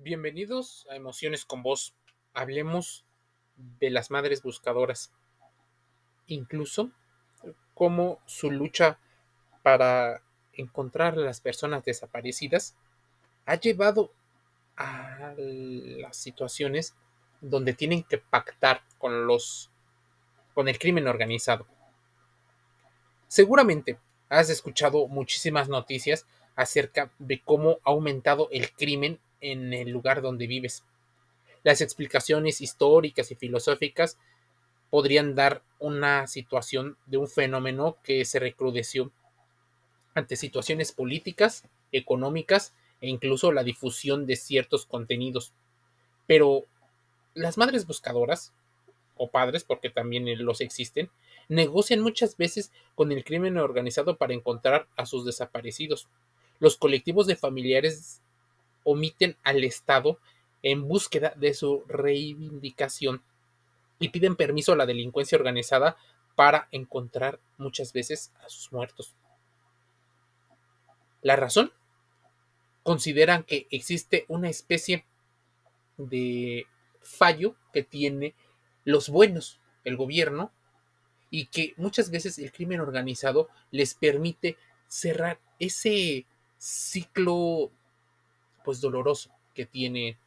Bienvenidos a Emociones con Vos. Hablemos de las madres buscadoras. Incluso cómo su lucha para encontrar a las personas desaparecidas ha llevado a las situaciones donde tienen que pactar con los con el crimen organizado. Seguramente has escuchado muchísimas noticias acerca de cómo ha aumentado el crimen en el lugar donde vives. Las explicaciones históricas y filosóficas podrían dar una situación de un fenómeno que se recrudeció ante situaciones políticas, económicas e incluso la difusión de ciertos contenidos. Pero las madres buscadoras, o padres, porque también los existen, negocian muchas veces con el crimen organizado para encontrar a sus desaparecidos. Los colectivos de familiares omiten al Estado en búsqueda de su reivindicación y piden permiso a la delincuencia organizada para encontrar muchas veces a sus muertos. La razón consideran que existe una especie de fallo que tiene los buenos, el gobierno, y que muchas veces el crimen organizado les permite cerrar ese ciclo pues doloroso que tiene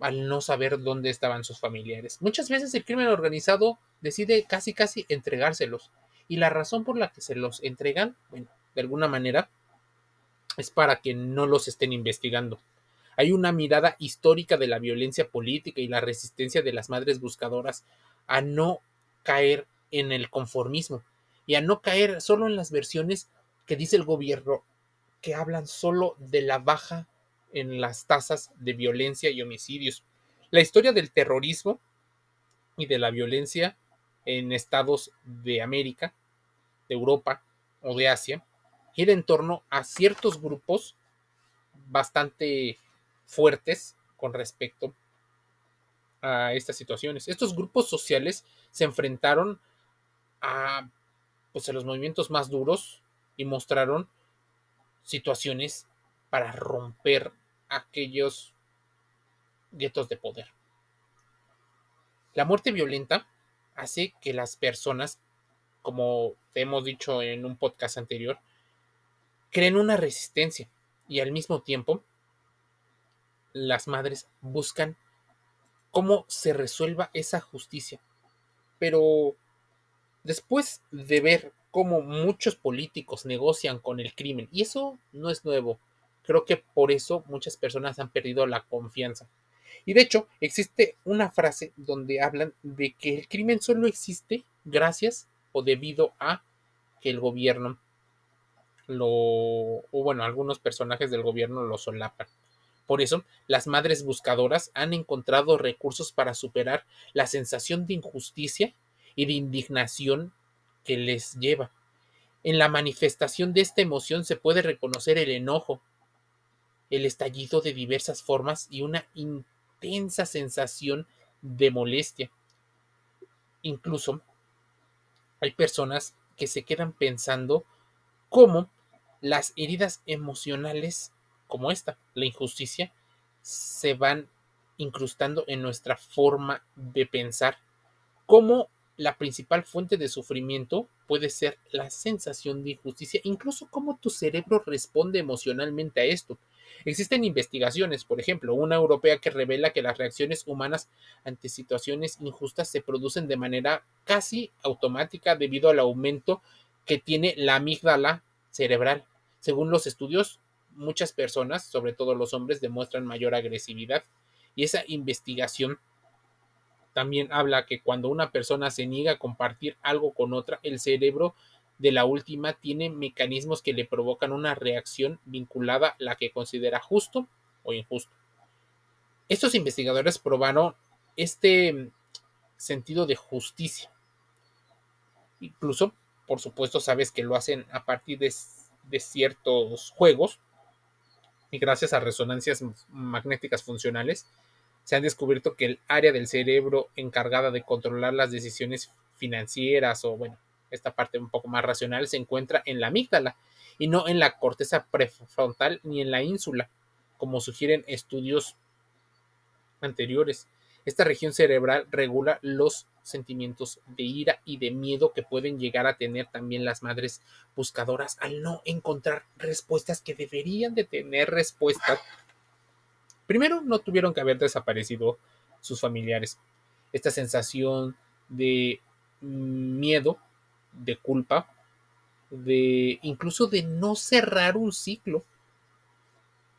al no saber dónde estaban sus familiares. Muchas veces el crimen organizado decide casi casi entregárselos y la razón por la que se los entregan, bueno, de alguna manera es para que no los estén investigando. Hay una mirada histórica de la violencia política y la resistencia de las madres buscadoras a no caer en el conformismo y a no caer solo en las versiones que dice el gobierno que hablan solo de la baja en las tasas de violencia y homicidios. La historia del terrorismo y de la violencia en estados de América, de Europa o de Asia gira en torno a ciertos grupos bastante fuertes con respecto a estas situaciones. Estos grupos sociales se enfrentaron a, pues, a los movimientos más duros y mostraron situaciones para romper aquellos guetos de poder. La muerte violenta hace que las personas, como te hemos dicho en un podcast anterior, creen una resistencia y al mismo tiempo las madres buscan cómo se resuelva esa justicia. Pero después de ver cómo muchos políticos negocian con el crimen, y eso no es nuevo, Creo que por eso muchas personas han perdido la confianza. Y de hecho, existe una frase donde hablan de que el crimen solo existe gracias o debido a que el gobierno lo, o bueno, algunos personajes del gobierno lo solapan. Por eso, las madres buscadoras han encontrado recursos para superar la sensación de injusticia y de indignación que les lleva. En la manifestación de esta emoción se puede reconocer el enojo, el estallido de diversas formas y una intensa sensación de molestia. Incluso hay personas que se quedan pensando cómo las heridas emocionales como esta, la injusticia, se van incrustando en nuestra forma de pensar, cómo la principal fuente de sufrimiento puede ser la sensación de injusticia, incluso cómo tu cerebro responde emocionalmente a esto. Existen investigaciones, por ejemplo, una europea que revela que las reacciones humanas ante situaciones injustas se producen de manera casi automática debido al aumento que tiene la amígdala cerebral. Según los estudios, muchas personas, sobre todo los hombres, demuestran mayor agresividad y esa investigación también habla que cuando una persona se niega a compartir algo con otra, el cerebro de la última tiene mecanismos que le provocan una reacción vinculada a la que considera justo o injusto. Estos investigadores probaron este sentido de justicia. Incluso, por supuesto, sabes que lo hacen a partir de, de ciertos juegos y gracias a resonancias magnéticas funcionales se han descubierto que el área del cerebro encargada de controlar las decisiones financieras o bueno, esta parte un poco más racional, se encuentra en la amígdala y no en la corteza prefrontal ni en la ínsula, como sugieren estudios anteriores. Esta región cerebral regula los sentimientos de ira y de miedo que pueden llegar a tener también las madres buscadoras al no encontrar respuestas que deberían de tener respuestas. Primero, no tuvieron que haber desaparecido sus familiares. Esta sensación de miedo, de culpa, de incluso de no cerrar un ciclo,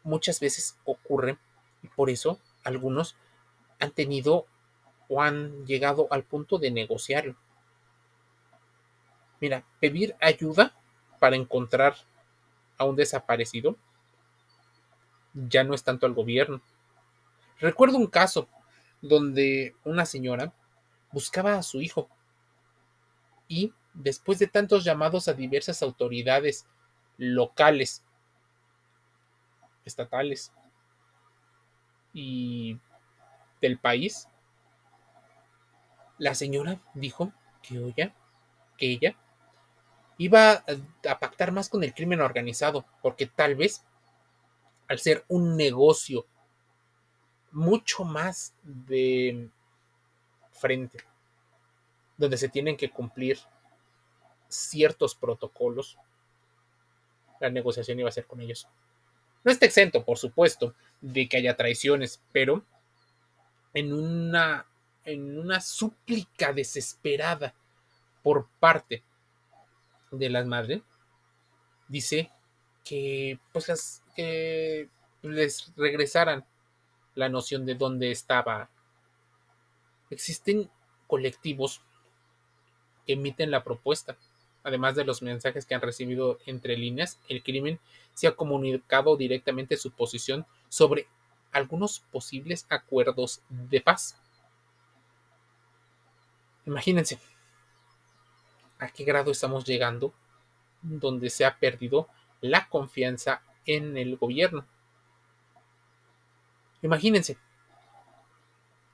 muchas veces ocurre y por eso algunos han tenido o han llegado al punto de negociarlo. Mira, pedir ayuda para encontrar a un desaparecido ya no es tanto al gobierno. Recuerdo un caso donde una señora buscaba a su hijo y después de tantos llamados a diversas autoridades locales, estatales y del país, la señora dijo que ella, que ella iba a pactar más con el crimen organizado, porque tal vez al ser un negocio mucho más de frente, donde se tienen que cumplir ciertos protocolos, la negociación iba a ser con ellos. No está exento, por supuesto, de que haya traiciones, pero en una, en una súplica desesperada por parte de las madres, dice que pues que les regresaran la noción de dónde estaba. Existen colectivos que emiten la propuesta. Además de los mensajes que han recibido entre líneas, el crimen se ha comunicado directamente su posición sobre algunos posibles acuerdos de paz. Imagínense a qué grado estamos llegando donde se ha perdido la confianza en el gobierno. Imagínense,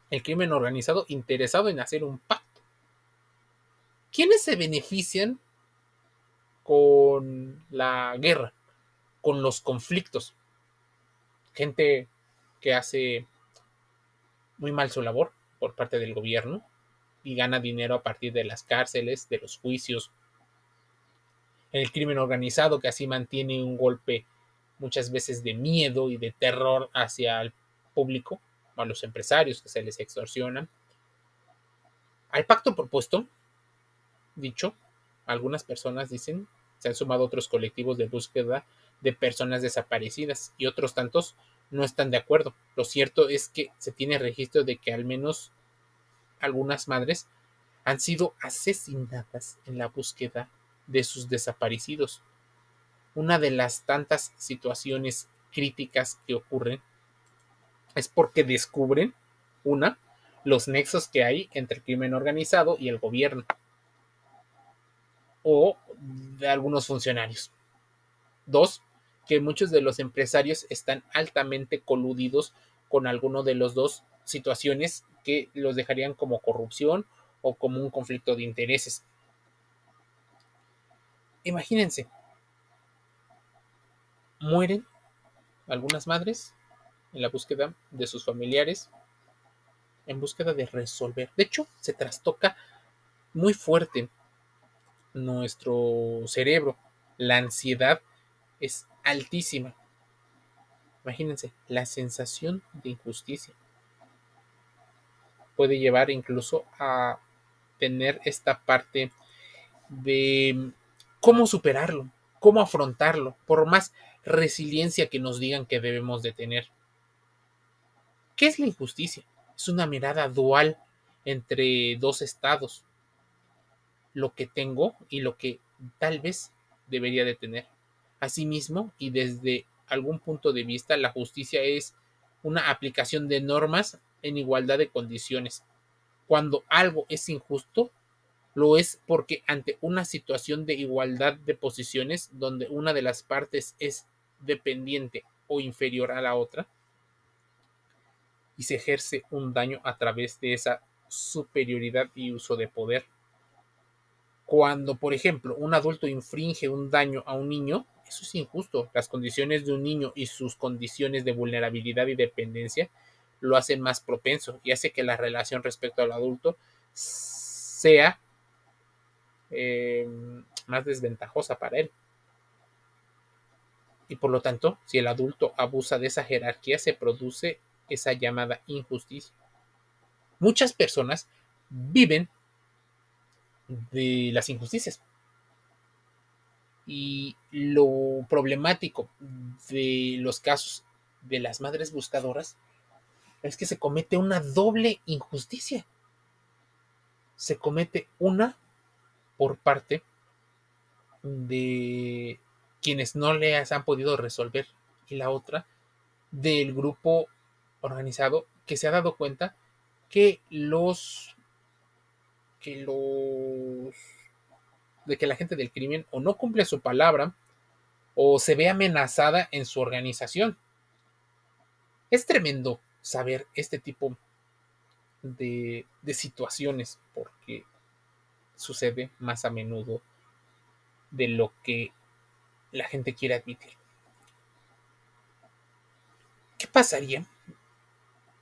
el crimen organizado interesado en hacer un pacto. ¿Quiénes se benefician con la guerra, con los conflictos? Gente que hace muy mal su labor por parte del gobierno y gana dinero a partir de las cárceles, de los juicios. El crimen organizado que así mantiene un golpe muchas veces de miedo y de terror hacia el público, a los empresarios que se les extorsionan. Al pacto propuesto, dicho, algunas personas dicen, se han sumado otros colectivos de búsqueda de personas desaparecidas y otros tantos no están de acuerdo. Lo cierto es que se tiene registro de que al menos algunas madres han sido asesinadas en la búsqueda de sus desaparecidos. Una de las tantas situaciones críticas que ocurren es porque descubren, una, los nexos que hay entre el crimen organizado y el gobierno o de algunos funcionarios. Dos, que muchos de los empresarios están altamente coludidos con alguno de los dos situaciones que los dejarían como corrupción o como un conflicto de intereses. Imagínense, mueren algunas madres en la búsqueda de sus familiares, en búsqueda de resolver. De hecho, se trastoca muy fuerte nuestro cerebro. La ansiedad es altísima. Imagínense, la sensación de injusticia puede llevar incluso a tener esta parte de cómo superarlo, cómo afrontarlo, por más resiliencia que nos digan que debemos de tener. ¿Qué es la injusticia? Es una mirada dual entre dos estados, lo que tengo y lo que tal vez debería de tener. Asimismo, y desde algún punto de vista, la justicia es una aplicación de normas en igualdad de condiciones. Cuando algo es injusto, lo es porque ante una situación de igualdad de posiciones donde una de las partes es dependiente o inferior a la otra, y se ejerce un daño a través de esa superioridad y uso de poder. Cuando, por ejemplo, un adulto infringe un daño a un niño, eso es injusto. Las condiciones de un niño y sus condiciones de vulnerabilidad y dependencia lo hacen más propenso y hace que la relación respecto al adulto sea eh, más desventajosa para él. Y por lo tanto, si el adulto abusa de esa jerarquía, se produce esa llamada injusticia. Muchas personas viven de las injusticias. Y lo problemático de los casos de las madres buscadoras es que se comete una doble injusticia. Se comete una por parte de quienes no les han podido resolver y la otra del grupo organizado que se ha dado cuenta que los que los de que la gente del crimen o no cumple su palabra o se ve amenazada en su organización. Es tremendo saber este tipo de, de situaciones porque sucede más a menudo de lo que la gente quiere admitir. ¿Qué pasaría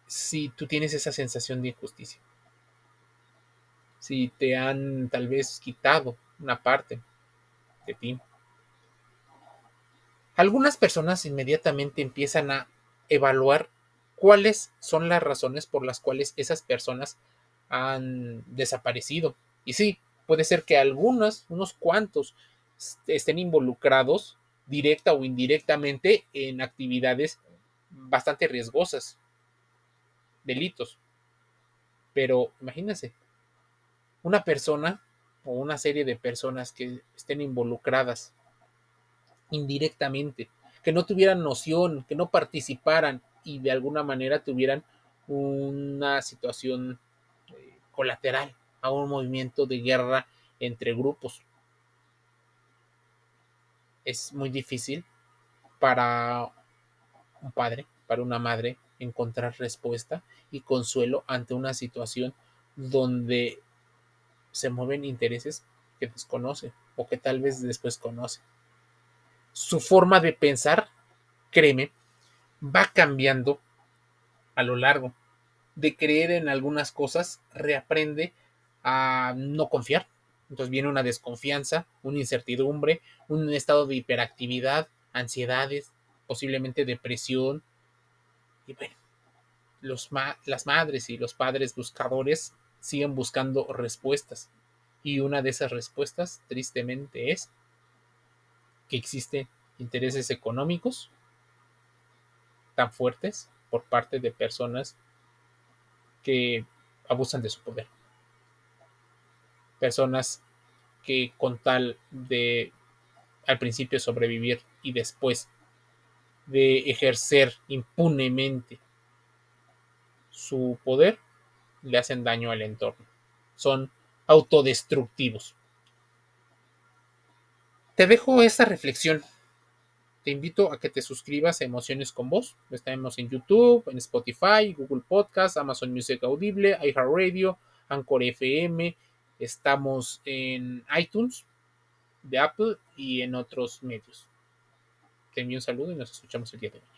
si tú tienes esa sensación de injusticia? Si te han tal vez quitado una parte de ti. Algunas personas inmediatamente empiezan a evaluar cuáles son las razones por las cuales esas personas han desaparecido. Y sí, puede ser que algunos, unos cuantos, estén involucrados directa o indirectamente en actividades bastante riesgosas, delitos. Pero imagínense, una persona o una serie de personas que estén involucradas indirectamente, que no tuvieran noción, que no participaran y de alguna manera tuvieran una situación eh, colateral a un movimiento de guerra entre grupos. Es muy difícil para un padre, para una madre, encontrar respuesta y consuelo ante una situación donde se mueven intereses que desconoce o que tal vez después conoce. Su forma de pensar, créeme, va cambiando a lo largo. De creer en algunas cosas, reaprende a no confiar entonces viene una desconfianza, una incertidumbre, un estado de hiperactividad, ansiedades, posiblemente depresión. Y bueno, los las madres y los padres buscadores siguen buscando respuestas. Y una de esas respuestas, tristemente, es que existen intereses económicos tan fuertes por parte de personas que abusan de su poder personas que con tal de al principio sobrevivir y después de ejercer impunemente su poder, le hacen daño al entorno. Son autodestructivos. Te dejo esa reflexión. Te invito a que te suscribas a Emociones con Voz. Estamos en YouTube, en Spotify, Google Podcast, Amazon Music Audible, iHeartRadio, Anchor FM, Estamos en iTunes de Apple y en otros medios. Te envío un saludo y nos escuchamos el día de hoy.